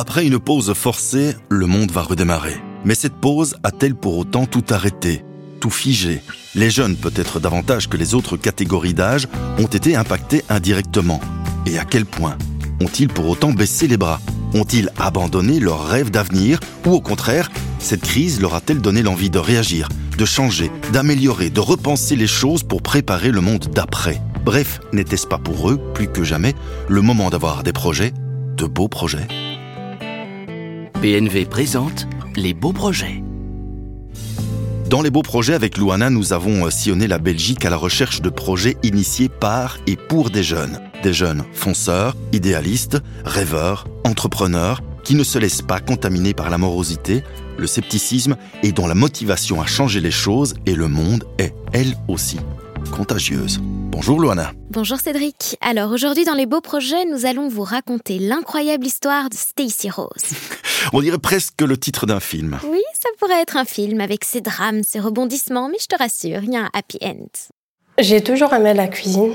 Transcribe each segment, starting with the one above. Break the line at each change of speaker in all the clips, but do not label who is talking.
Après une pause forcée, le monde va redémarrer. Mais cette pause a-t-elle pour autant tout arrêté, tout figé? Les jeunes, peut-être davantage que les autres catégories d'âge, ont été impactés indirectement. Et à quel point? Ont-ils pour autant baissé les bras? Ont-ils abandonné leurs rêves d'avenir? Ou au contraire, cette crise leur a-t-elle donné l'envie de réagir, de changer, d'améliorer, de repenser les choses pour préparer le monde d'après? Bref, n'était-ce pas pour eux, plus que jamais, le moment d'avoir des projets, de beaux projets?
PNV présente les beaux projets.
Dans les beaux projets avec Louana, nous avons euh, sillonné la Belgique à la recherche de projets initiés par et pour des jeunes. Des jeunes fonceurs, idéalistes, rêveurs, entrepreneurs, qui ne se laissent pas contaminer par la morosité, le scepticisme et dont la motivation à changer les choses et le monde est, elle aussi, contagieuse. Bonjour Luana.
Bonjour Cédric. Alors aujourd'hui dans les beaux projets, nous allons vous raconter l'incroyable histoire de Stacy Rose.
On dirait presque le titre d'un film.
Oui, ça pourrait être un film avec ses drames, ses rebondissements, mais je te rassure, il y a un happy end.
J'ai toujours aimé la cuisine.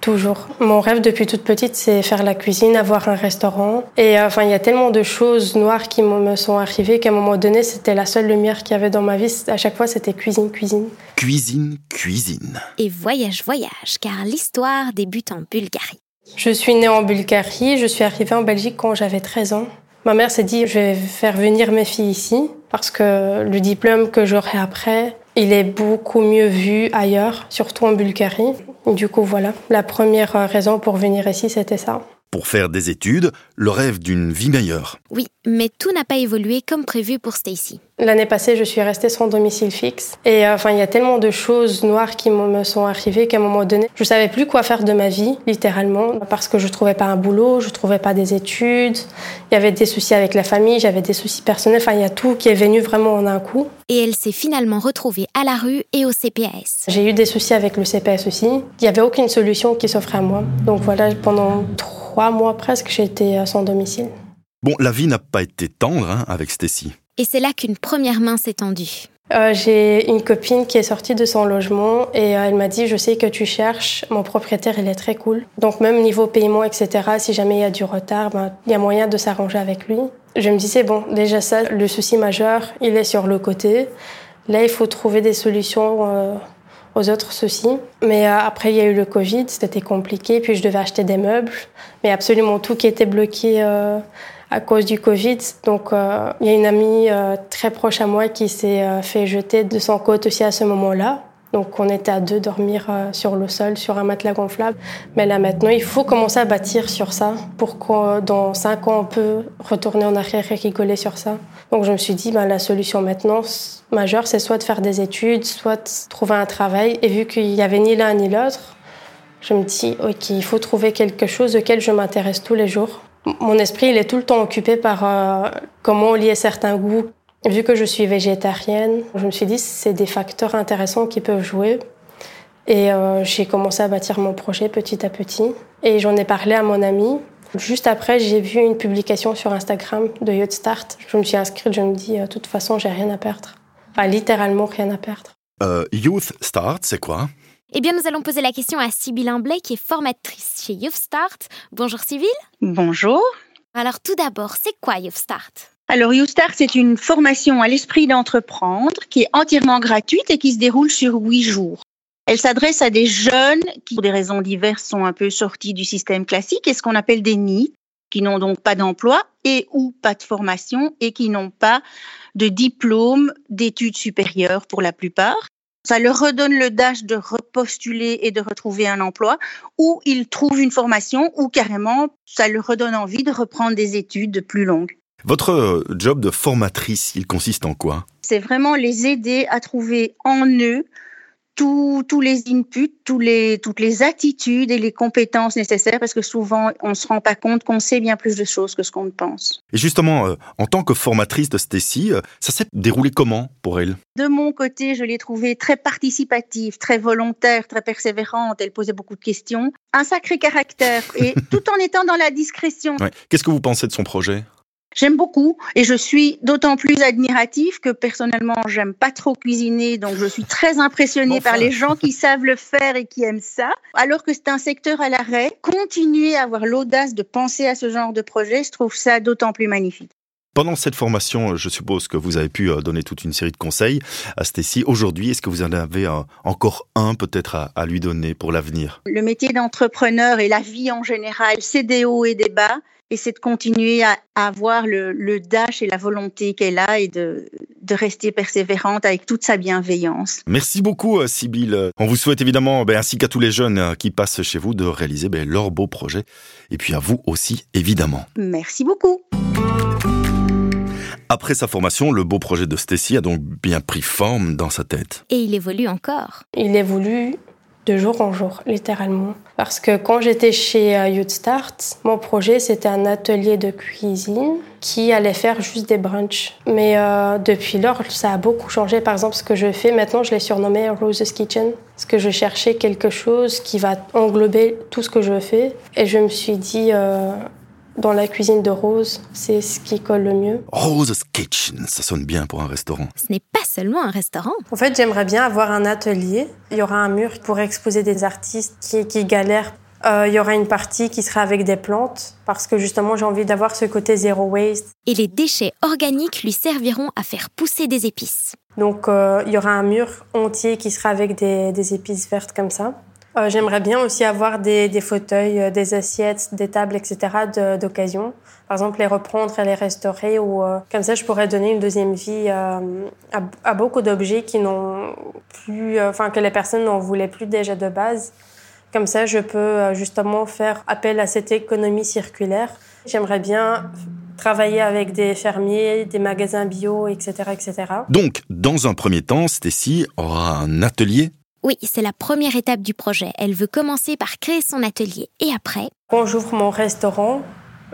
Toujours. Mon rêve depuis toute petite, c'est faire la cuisine, avoir un restaurant. Et euh, enfin, il y a tellement de choses noires qui me sont arrivées qu'à un moment donné, c'était la seule lumière qu'il y avait dans ma vie. À chaque fois, c'était cuisine, cuisine.
Cuisine, cuisine.
Et voyage, voyage, car l'histoire débute en Bulgarie.
Je suis née en Bulgarie, je suis arrivée en Belgique quand j'avais 13 ans. Ma mère s'est dit, je vais faire venir mes filles ici parce que le diplôme que j'aurai après, il est beaucoup mieux vu ailleurs, surtout en Bulgarie. Du coup, voilà, la première raison pour venir ici, c'était ça
pour faire des études, le rêve d'une vie meilleure.
Oui, mais tout n'a pas évolué comme prévu pour Stacy.
L'année passée, je suis restée sans domicile fixe. Et euh, enfin, il y a tellement de choses noires qui me sont arrivées qu'à un moment donné, je savais plus quoi faire de ma vie, littéralement, parce que je trouvais pas un boulot, je trouvais pas des études. Il y avait des soucis avec la famille, j'avais des soucis personnels. Enfin, il y a tout qui est venu vraiment en un coup.
Et elle s'est finalement retrouvée à la rue et au CPS.
J'ai eu des soucis avec le CPS aussi. Il n'y avait aucune solution qui s'offrait à moi. Donc voilà, pendant trois trois mois presque, j'ai été sans domicile.
Bon, la vie n'a pas été tendre hein, avec Stacy.
Et c'est là qu'une première main s'est tendue.
Euh, j'ai une copine qui est sortie de son logement et euh, elle m'a dit je sais que tu cherches, mon propriétaire il est très cool. Donc même niveau paiement etc, si jamais il y a du retard, ben, il y a moyen de s'arranger avec lui. Je me disais bon déjà ça, le souci majeur il est sur le côté. Là il faut trouver des solutions euh, aux autres soucis. Mais euh, après, il y a eu le Covid, c'était compliqué, puis je devais acheter des meubles, mais absolument tout qui était bloqué euh, à cause du Covid. Donc, euh, il y a une amie très proche à moi qui s'est fait jeter de son côte aussi à ce moment-là. Donc on était à deux dormir euh, sur le sol, sur un matelas gonflable. Mais là maintenant, il faut commencer à bâtir sur ça pour que dans cinq ans, on peut retourner en arrière et rigoler sur ça. Donc je me suis dit, ben, la solution maintenant majeure, c'est soit de faire des études, soit de trouver un travail. Et vu qu'il n'y avait ni l'un ni l'autre, je me dis, ok, il faut trouver quelque chose auquel je m'intéresse tous les jours. Mon esprit, il est tout le temps occupé par euh, comment lier certains goûts Vu que je suis végétarienne, je me suis dit c'est des facteurs intéressants qui peuvent jouer. Et euh, j'ai commencé à bâtir mon projet petit à petit. Et j'en ai parlé à mon ami. Juste après, j'ai vu une publication sur Instagram de Youth Start. Je me suis inscrite, je me dis, de toute façon, j'ai rien à perdre. Enfin, littéralement rien à perdre.
Euh, Youth Start, c'est quoi?
Eh bien, nous allons poser la question à Sybille Imblay, qui est formatrice chez Youth Start. Bonjour Sybille.
Bonjour.
Alors, tout d'abord, c'est quoi Youth Start?
Alors, YouStart, c'est une formation à l'esprit d'entreprendre qui est entièrement gratuite et qui se déroule sur huit jours. Elle s'adresse à des jeunes qui, pour des raisons diverses, sont un peu sortis du système classique et ce qu'on appelle des nids, qui n'ont donc pas d'emploi et ou pas de formation et qui n'ont pas de diplôme d'études supérieures pour la plupart. Ça leur redonne le dash de repostuler et de retrouver un emploi, ou ils trouvent une formation, ou carrément, ça leur redonne envie de reprendre des études plus longues.
Votre euh, job de formatrice, il consiste en quoi?
C'est vraiment les aider à trouver en eux tous, les inputs, tous les, toutes les attitudes et les compétences nécessaires parce que souvent on ne se rend pas compte qu'on sait bien plus de choses que ce qu'on pense.
Et justement, euh, en tant que formatrice de Stacy, euh, ça s'est déroulé comment pour elle?
De mon côté, je l'ai trouvée très participative, très volontaire, très persévérante. Elle posait beaucoup de questions. Un sacré caractère et tout en étant dans la discrétion.
Qu'est-ce que vous pensez de son projet?
J'aime beaucoup et je suis d'autant plus admirative que personnellement, j'aime pas trop cuisiner, donc je suis très impressionnée par les gens qui savent le faire et qui aiment ça. Alors que c'est un secteur à l'arrêt, continuer à avoir l'audace de penser à ce genre de projet, je trouve ça d'autant plus magnifique.
Pendant cette formation, je suppose que vous avez pu euh, donner toute une série de conseils à Stécie. Aujourd'hui, est-ce que vous en avez euh, encore un peut-être à, lui donner pour l'avenir?
Le métier d'entrepreneur et la vie en général, c'est des hauts et des bas. Et c'est de continuer à, avoir le, dash et la volonté qu'elle a et de, rester persévérante avec toute sa bienveillance.
Merci beaucoup, euh, Sybille. On vous souhaite évidemment, ben, ainsi qu'à tous les jeunes qui passent chez vous, de réaliser ben, leurs beaux projets. Et puis à vous aussi, évidemment.
Merci beaucoup.
Après sa formation, le beau projet de Stacy a donc bien pris forme dans sa tête.
Et il évolue encore.
Il évolue de jour en jour, littéralement. Parce que quand j'étais chez euh, Youth Start, mon projet c'était un atelier de cuisine qui allait faire juste des brunchs. Mais euh, depuis lors, ça a beaucoup changé. Par exemple, ce que je fais maintenant, je l'ai surnommé Rose's Kitchen. Parce que je cherchais quelque chose qui va englober tout ce que je fais. Et je me suis dit, euh, dans la cuisine de Rose, c'est ce qui colle le mieux.
Rose's Kitchen, ça sonne bien pour un restaurant.
Ce n'est pas seulement un restaurant.
En fait, j'aimerais bien avoir un atelier. Il y aura un mur pour exposer des artistes qui, qui galèrent. Euh, il y aura une partie qui sera avec des plantes parce que justement j'ai envie d'avoir ce côté zéro waste.
Et les déchets organiques lui serviront à faire pousser des épices.
Donc euh, il y aura un mur entier qui sera avec des, des épices vertes comme ça. Euh, j'aimerais bien aussi avoir des, des fauteuils, euh, des assiettes, des tables, etc. d'occasion. Par exemple, les reprendre et les restaurer ou euh, comme ça, je pourrais donner une deuxième vie à, à, beaucoup d'objets qui n'ont plus, enfin que les personnes n'en voulaient plus déjà de base. Comme ça, je peux justement faire appel à cette économie circulaire. J'aimerais bien travailler avec des fermiers, des magasins bio, etc., etc.
Donc, dans un premier temps, Stécie aura un atelier
oui, c'est la première étape du projet. Elle veut commencer par créer son atelier. Et après?
Quand j'ouvre mon restaurant,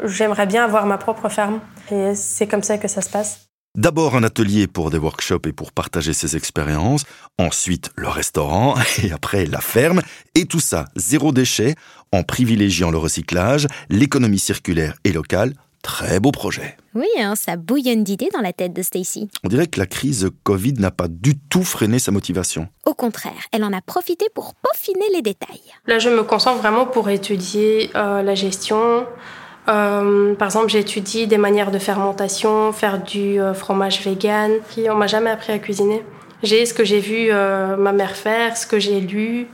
j'aimerais bien avoir ma propre ferme. Et c'est comme ça que ça se passe.
D'abord un atelier pour des workshops et pour partager ses expériences, ensuite le restaurant et après la ferme, et tout ça zéro déchet en privilégiant le recyclage, l'économie circulaire et locale, Très beau projet.
Oui, hein, ça bouillonne d'idées dans la tête de Stacy.
On dirait que la crise Covid n'a pas du tout freiné sa motivation.
Au contraire, elle en a profité pour peaufiner les détails.
Là, je me concentre vraiment pour étudier euh, la gestion. Euh, par exemple, j'étudie des manières de fermentation, faire du euh, fromage vegan. Qui, on m'a jamais appris à cuisiner. J'ai ce que j'ai vu ma mère faire, ce que j'ai lu,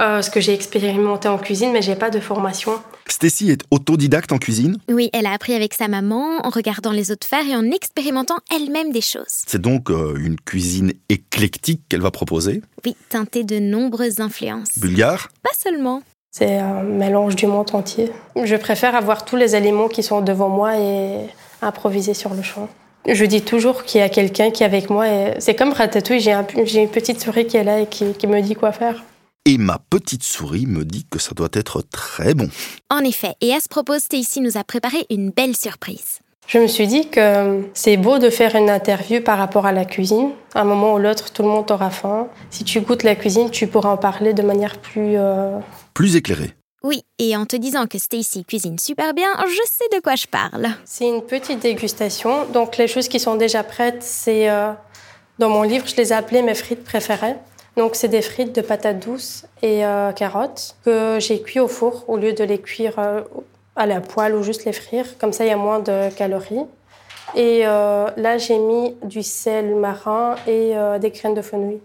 ce que j'ai expérimenté en cuisine, mais j'ai pas de formation.
Stacy est autodidacte en cuisine
Oui, elle a appris avec sa maman, en regardant les autres faire et en expérimentant elle-même des choses.
C'est donc euh, une cuisine éclectique qu'elle va proposer
Oui, teintée de nombreuses influences.
Bulgare
Pas seulement.
C'est un mélange du monde entier. Je préfère avoir tous les aliments qui sont devant moi et improviser sur le champ. Je dis toujours qu'il y a quelqu'un qui est avec moi. C'est comme Ratatouille, j'ai une petite souris qui est là et qui me dit quoi faire.
Et ma petite souris me dit que ça doit être très bon.
En effet, et à ce propos, Stacy nous a préparé une belle surprise.
Je me suis dit que c'est beau de faire une interview par rapport à la cuisine. À un moment ou l'autre, tout le monde aura faim. Si tu goûtes la cuisine, tu pourras en parler de manière plus... Euh,
plus éclairée.
Oui, et en te disant que Stacy cuisine super bien, je sais de quoi je parle.
C'est une petite dégustation. Donc les choses qui sont déjà prêtes, c'est... Euh, dans mon livre, je les ai appelées mes frites préférées. Donc c'est des frites de patates douces et euh, carottes que j'ai cuit au four au lieu de les cuire euh, à la poêle ou juste les frire. Comme ça, il y a moins de calories. Et euh, là, j'ai mis du sel marin et des graines de fenouil.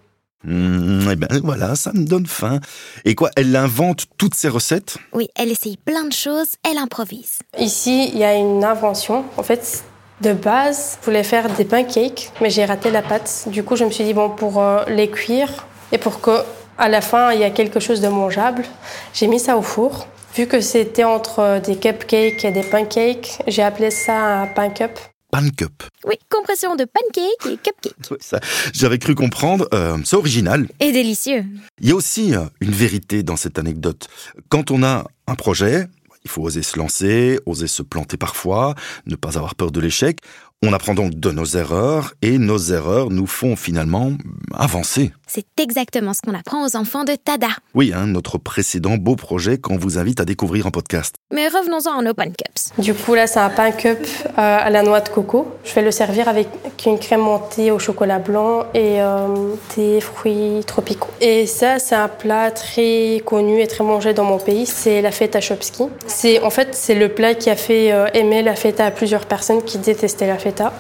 Mmh, eh ben voilà, ça me donne faim. Et quoi, elle invente toutes ces recettes?
Oui, elle essaye plein de choses, elle improvise.
Ici, il y a une invention. En fait, de base, je voulais faire des pancakes, mais j'ai raté la pâte. Du coup, je me suis dit, bon, pour les cuire, et pour qu'à la fin, il y ait quelque chose de mangeable, j'ai mis ça au four. Vu que c'était entre des cupcakes et des pancakes, j'ai appelé ça un pancup.
Pancup.
Oui, compression de pancake et cupcake.
J'avais cru comprendre. Euh, c'est original.
Et délicieux.
Il y a aussi euh, une vérité dans cette anecdote. Quand on a un projet, il faut oser se lancer, oser se planter parfois, ne pas avoir peur de l'échec. On apprend donc de nos erreurs et nos erreurs nous font finalement avancer.
C'est exactement ce qu'on apprend aux enfants de Tada.
Oui, hein, notre précédent beau projet qu'on vous invite à découvrir en podcast.
Mais revenons-en en Open Cups.
Du coup, là, c'est un pain cup euh, à la noix de coco. Je vais le servir avec une crème montée au chocolat blanc et euh, des fruits tropicaux. Et ça, c'est un plat très connu et très mangé dans mon pays. C'est la feta chopski. C'est en fait c'est le plat qui a fait euh, aimer la feta à plusieurs personnes qui détestaient la feta.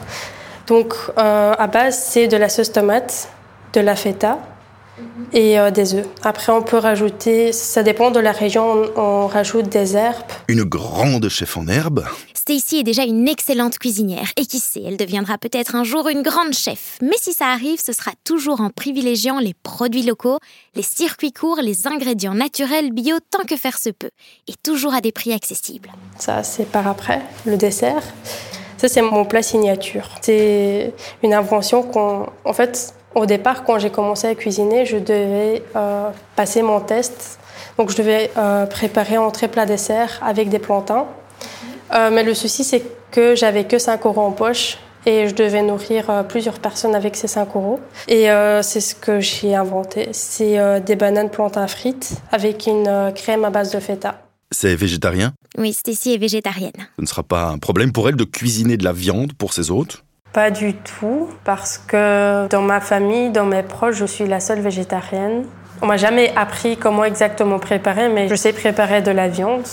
Donc, à base, c'est de la sauce tomate, de la feta et euh, des œufs. Après, on peut rajouter, ça dépend de la région, on, rajoute des herbes.
Une grande chef en herbe.
Stacy est déjà une excellente cuisinière et qui sait, elle deviendra peut-être un jour une grande chef. Mais si ça arrive, ce sera toujours en privilégiant les produits locaux, les circuits courts, les ingrédients naturels bio tant que faire se peut et toujours à des prix accessibles.
Ça, c'est par après, le dessert. Ça, c'est mon plat signature. C'est une invention qu'on, en fait, au départ, quand j'ai commencé à cuisiner, je devais euh, passer mon test. Donc, je devais euh, préparer entrée plat dessert avec des plantains. Euh, mais le souci, c'est que j'avais que 5 euros en poche et je devais nourrir plusieurs personnes avec ces 5 euros. Et c'est ce que j'ai inventé. C'est des bananes plantains frites avec une crème à base de feta.
C'est végétarien
Oui, Stécie est végétarienne.
Ce ne sera pas un problème pour elle de cuisiner de la viande pour ses hôtes
pas du tout, parce que dans ma famille, dans mes proches, je suis la seule végétarienne. On m'a jamais appris comment exactement préparer, mais je sais préparer de la viande.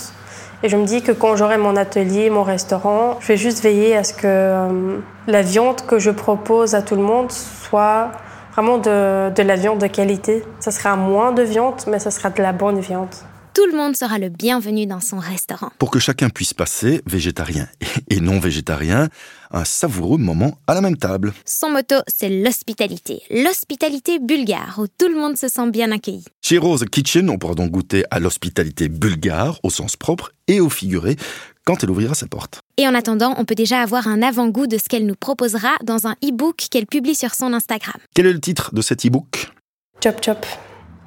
Et je me dis que quand j'aurai mon atelier, mon restaurant, je vais juste veiller à ce que euh, la viande que je propose à tout le monde soit vraiment de, de la viande de qualité. Ça sera moins de viande, mais ça sera de la bonne viande
tout le monde sera le bienvenu dans son restaurant.
Pour que chacun puisse passer, végétarien et non végétarien, un savoureux moment à la même table.
Son motto, c'est l'hospitalité. L'hospitalité bulgare, où tout le monde se sent bien accueilli.
Chez Rose Kitchen, on pourra donc goûter à l'hospitalité bulgare, au sens propre et au figuré, quand elle ouvrira sa porte.
Et en attendant, on peut déjà avoir un avant-goût de ce qu'elle nous proposera dans un e-book qu'elle publie sur son Instagram.
Quel est le titre de cet e-book?
Chop chop.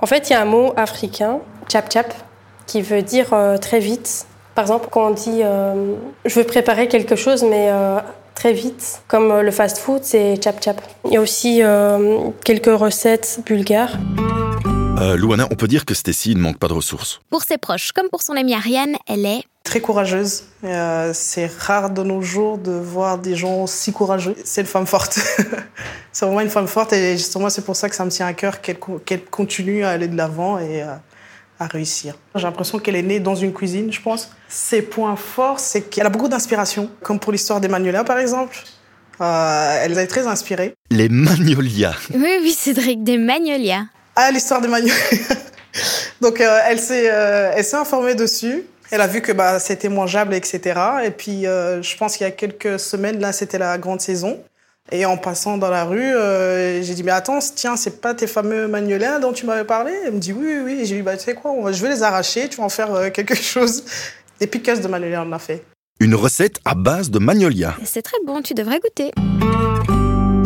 En fait, il y a un mot africain, chap chap, qui veut dire euh, très vite. Par exemple, quand on dit euh, je veux préparer quelque chose, mais euh, très vite, comme le fast-food, c'est chap chap. Il y a aussi quelques recettes bulgares.
Louana, on peut dire que Stacy ne manque pas de ressources.
Pour ses proches, comme pour son amie Ariane, elle est
très courageuse. c'est rare de nos jours de voir des gens si courageux. C'est une femme forte. c'est vraiment une femme forte et justement c'est pour ça que ça me tient à cœur qu'elle continue à aller de l'avant et à réussir. J'ai l'impression qu'elle est née dans une cuisine, je pense. Ses points forts, c'est qu'elle a beaucoup d'inspiration, comme pour l'histoire des Magnolias, par exemple. Euh, elle est très inspirée.
Les Magnolias.
Oui, oui, Cédric, des Magnolias.
Ah, l'histoire des Magnolias. Donc, euh, elle s'est euh, elle s'est informée dessus. Elle a vu que bah, c'était mangeable, etc. Et puis, je pense qu'il y a quelques semaines, là, c'était la grande saison. Et en passant dans la rue, euh, j'ai dit, mais attends, tiens, c'est pas tes fameux magnolins dont tu m'avais parlé? Elle me dit, oui, oui, oui. J'ai dit, bah, tu sais quoi, je vais les arracher, tu vas en faire euh, quelque chose. Des piqueuses de magnolias, on a fait.
Une recette à base de magnolia.
C'est très bon, tu devrais goûter.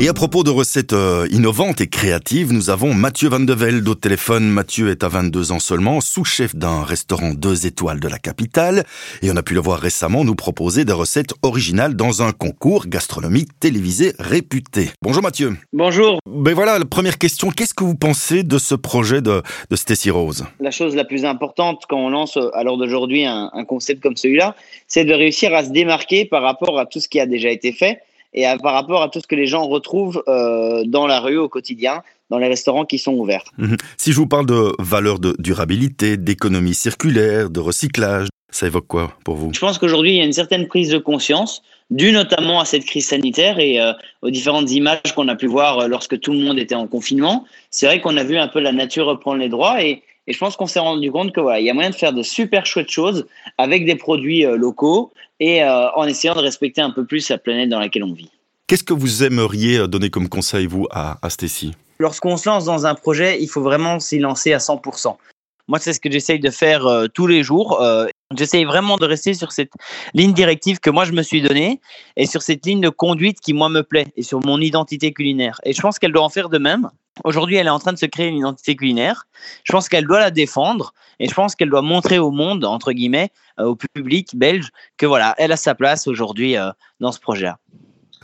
Et à propos de recettes euh, innovantes et créatives, nous avons Mathieu Van de Velde au téléphone. Mathieu est à 22 ans seulement, sous-chef d'un restaurant deux étoiles de la capitale. Et on a pu le voir récemment nous proposer des recettes originales dans un concours gastronomique télévisé réputé. Bonjour Mathieu.
Bonjour.
Ben voilà, la première question. Qu'est-ce que vous pensez de ce projet de, de Stacy Rose?
La chose la plus importante quand on lance à l'heure d'aujourd'hui un, un concept comme celui-là, c'est de réussir à se démarquer par rapport à tout ce qui a déjà été fait et par rapport à tout ce que les gens retrouvent euh, dans la rue au quotidien, dans les restaurants qui sont ouverts.
Mhm. Si je vous parle de valeur de durabilité, d'économie circulaire, de recyclage, ça évoque quoi pour vous?
Je pense qu'aujourd'hui, il y a une certaine prise de conscience, due notamment à cette crise sanitaire et euh, aux différentes images qu'on a pu voir euh, lorsque tout le monde était en confinement. C'est vrai qu'on a vu un peu la nature reprendre les droits et, et je pense qu'on s'est rendu compte que voilà, il y a moyen de faire de super chouettes choses avec des produits locaux, et euh, en essayant de respecter un peu plus la planète dans laquelle on vit.
Qu'est-ce que vous aimeriez euh, donner comme conseil, vous, à, à Stacy?
Lorsqu'on se lance dans un projet, il faut vraiment s'y lancer à 100%. Moi, c'est ce que j'essaye de faire euh, tous les jours. j'essaye vraiment de rester sur cette ligne directive que moi, je me suis donnée et sur cette ligne de conduite qui, moi, me plaît et sur mon identité culinaire. Et je pense qu'elle doit en faire de même. Aujourd'hui, elle est en train de se créer une identité culinaire. Je pense qu'elle doit la défendre et je pense qu'elle doit montrer au monde, entre guillemets, euh, au public belge, que voilà, elle a sa place aujourd'hui euh, dans ce projet-là.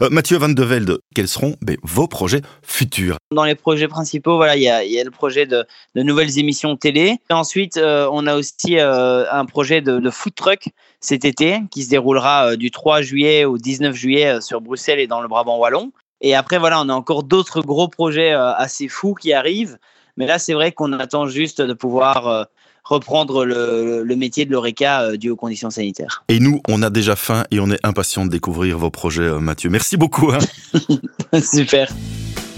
Euh, Mathieu Van de Velde, quels seront ben, vos projets futurs?
Dans les projets principaux, voilà, il y a, le projet de, nouvelles émissions télé. Ensuite, euh, on a aussi euh, un projet de, de, food truck cet été qui se déroulera du 3 juillet au 19 juillet sur Bruxelles et dans le Brabant wallon. Et après, voilà, on a encore d'autres gros projets assez fous qui arrivent. Mais là, c'est vrai qu'on attend juste de pouvoir reprendre le, le, métier de l'ORECA euh, dû aux conditions sanitaires.
Et nous, on a déjà faim et on est impatient de découvrir vos projets, euh, Mathieu. Merci beaucoup. Hein.
Super.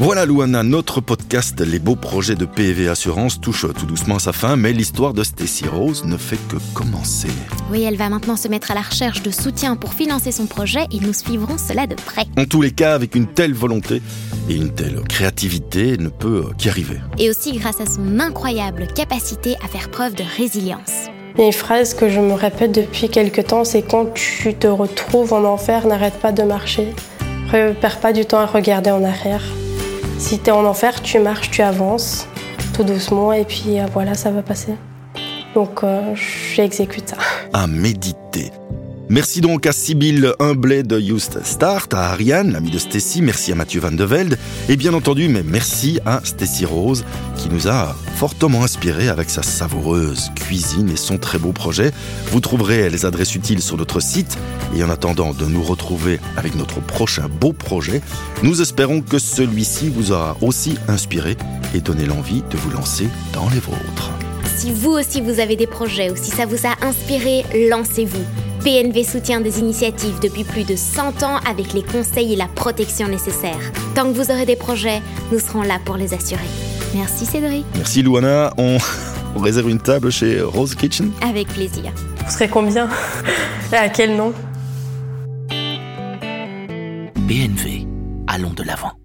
Voilà Louana, notre podcast Les beaux projets de PV Assurance touche tout doucement à sa fin, mais l'histoire de Stacy Rose ne fait que commencer.
Oui, elle va maintenant se mettre à la recherche de soutien pour financer son projet et nous suivrons cela de près.
En tous les cas, avec une telle volonté et une telle créativité, ne peut qu'y arriver.
Et aussi grâce à son incroyable capacité à faire preuve de résilience.
Il y a une phrase que je me répète depuis quelques temps, c'est quand tu te retrouves en enfer, n'arrête pas de marcher. Ne perds pas du temps à regarder en arrière. Si tu es en enfer, tu marches, tu avances tout doucement et puis euh, voilà, ça va passer. Donc euh, j'exécute ça.
À méditer. Merci donc à Sibylle Humblet de Just Start, à Ariane, l'ami de Stacy, merci à Mathieu Van de Velde, et bien entendu, mais merci à Stacy Rose, qui nous a fortement inspiré avec sa savoureuse cuisine et son très beau projet. Vous trouverez les adresses utiles sur notre site, et en attendant de nous retrouver avec notre prochain beau projet, nous espérons que celui-ci vous aura aussi inspiré et donné l'envie de vous lancer dans les vôtres.
Si vous aussi vous avez des projets ou si ça vous a inspiré, lancez-vous. PNV soutient des initiatives depuis plus de 100 ans avec les conseils et la protection nécessaires. Tant que vous aurez des projets, nous serons là pour les assurer. Merci Cédric.
Merci Louana. On, on réserve une table chez Rose Kitchen
Avec plaisir.
Vous serez combien? Et à quel nom?
PNV. Allons de l'avant.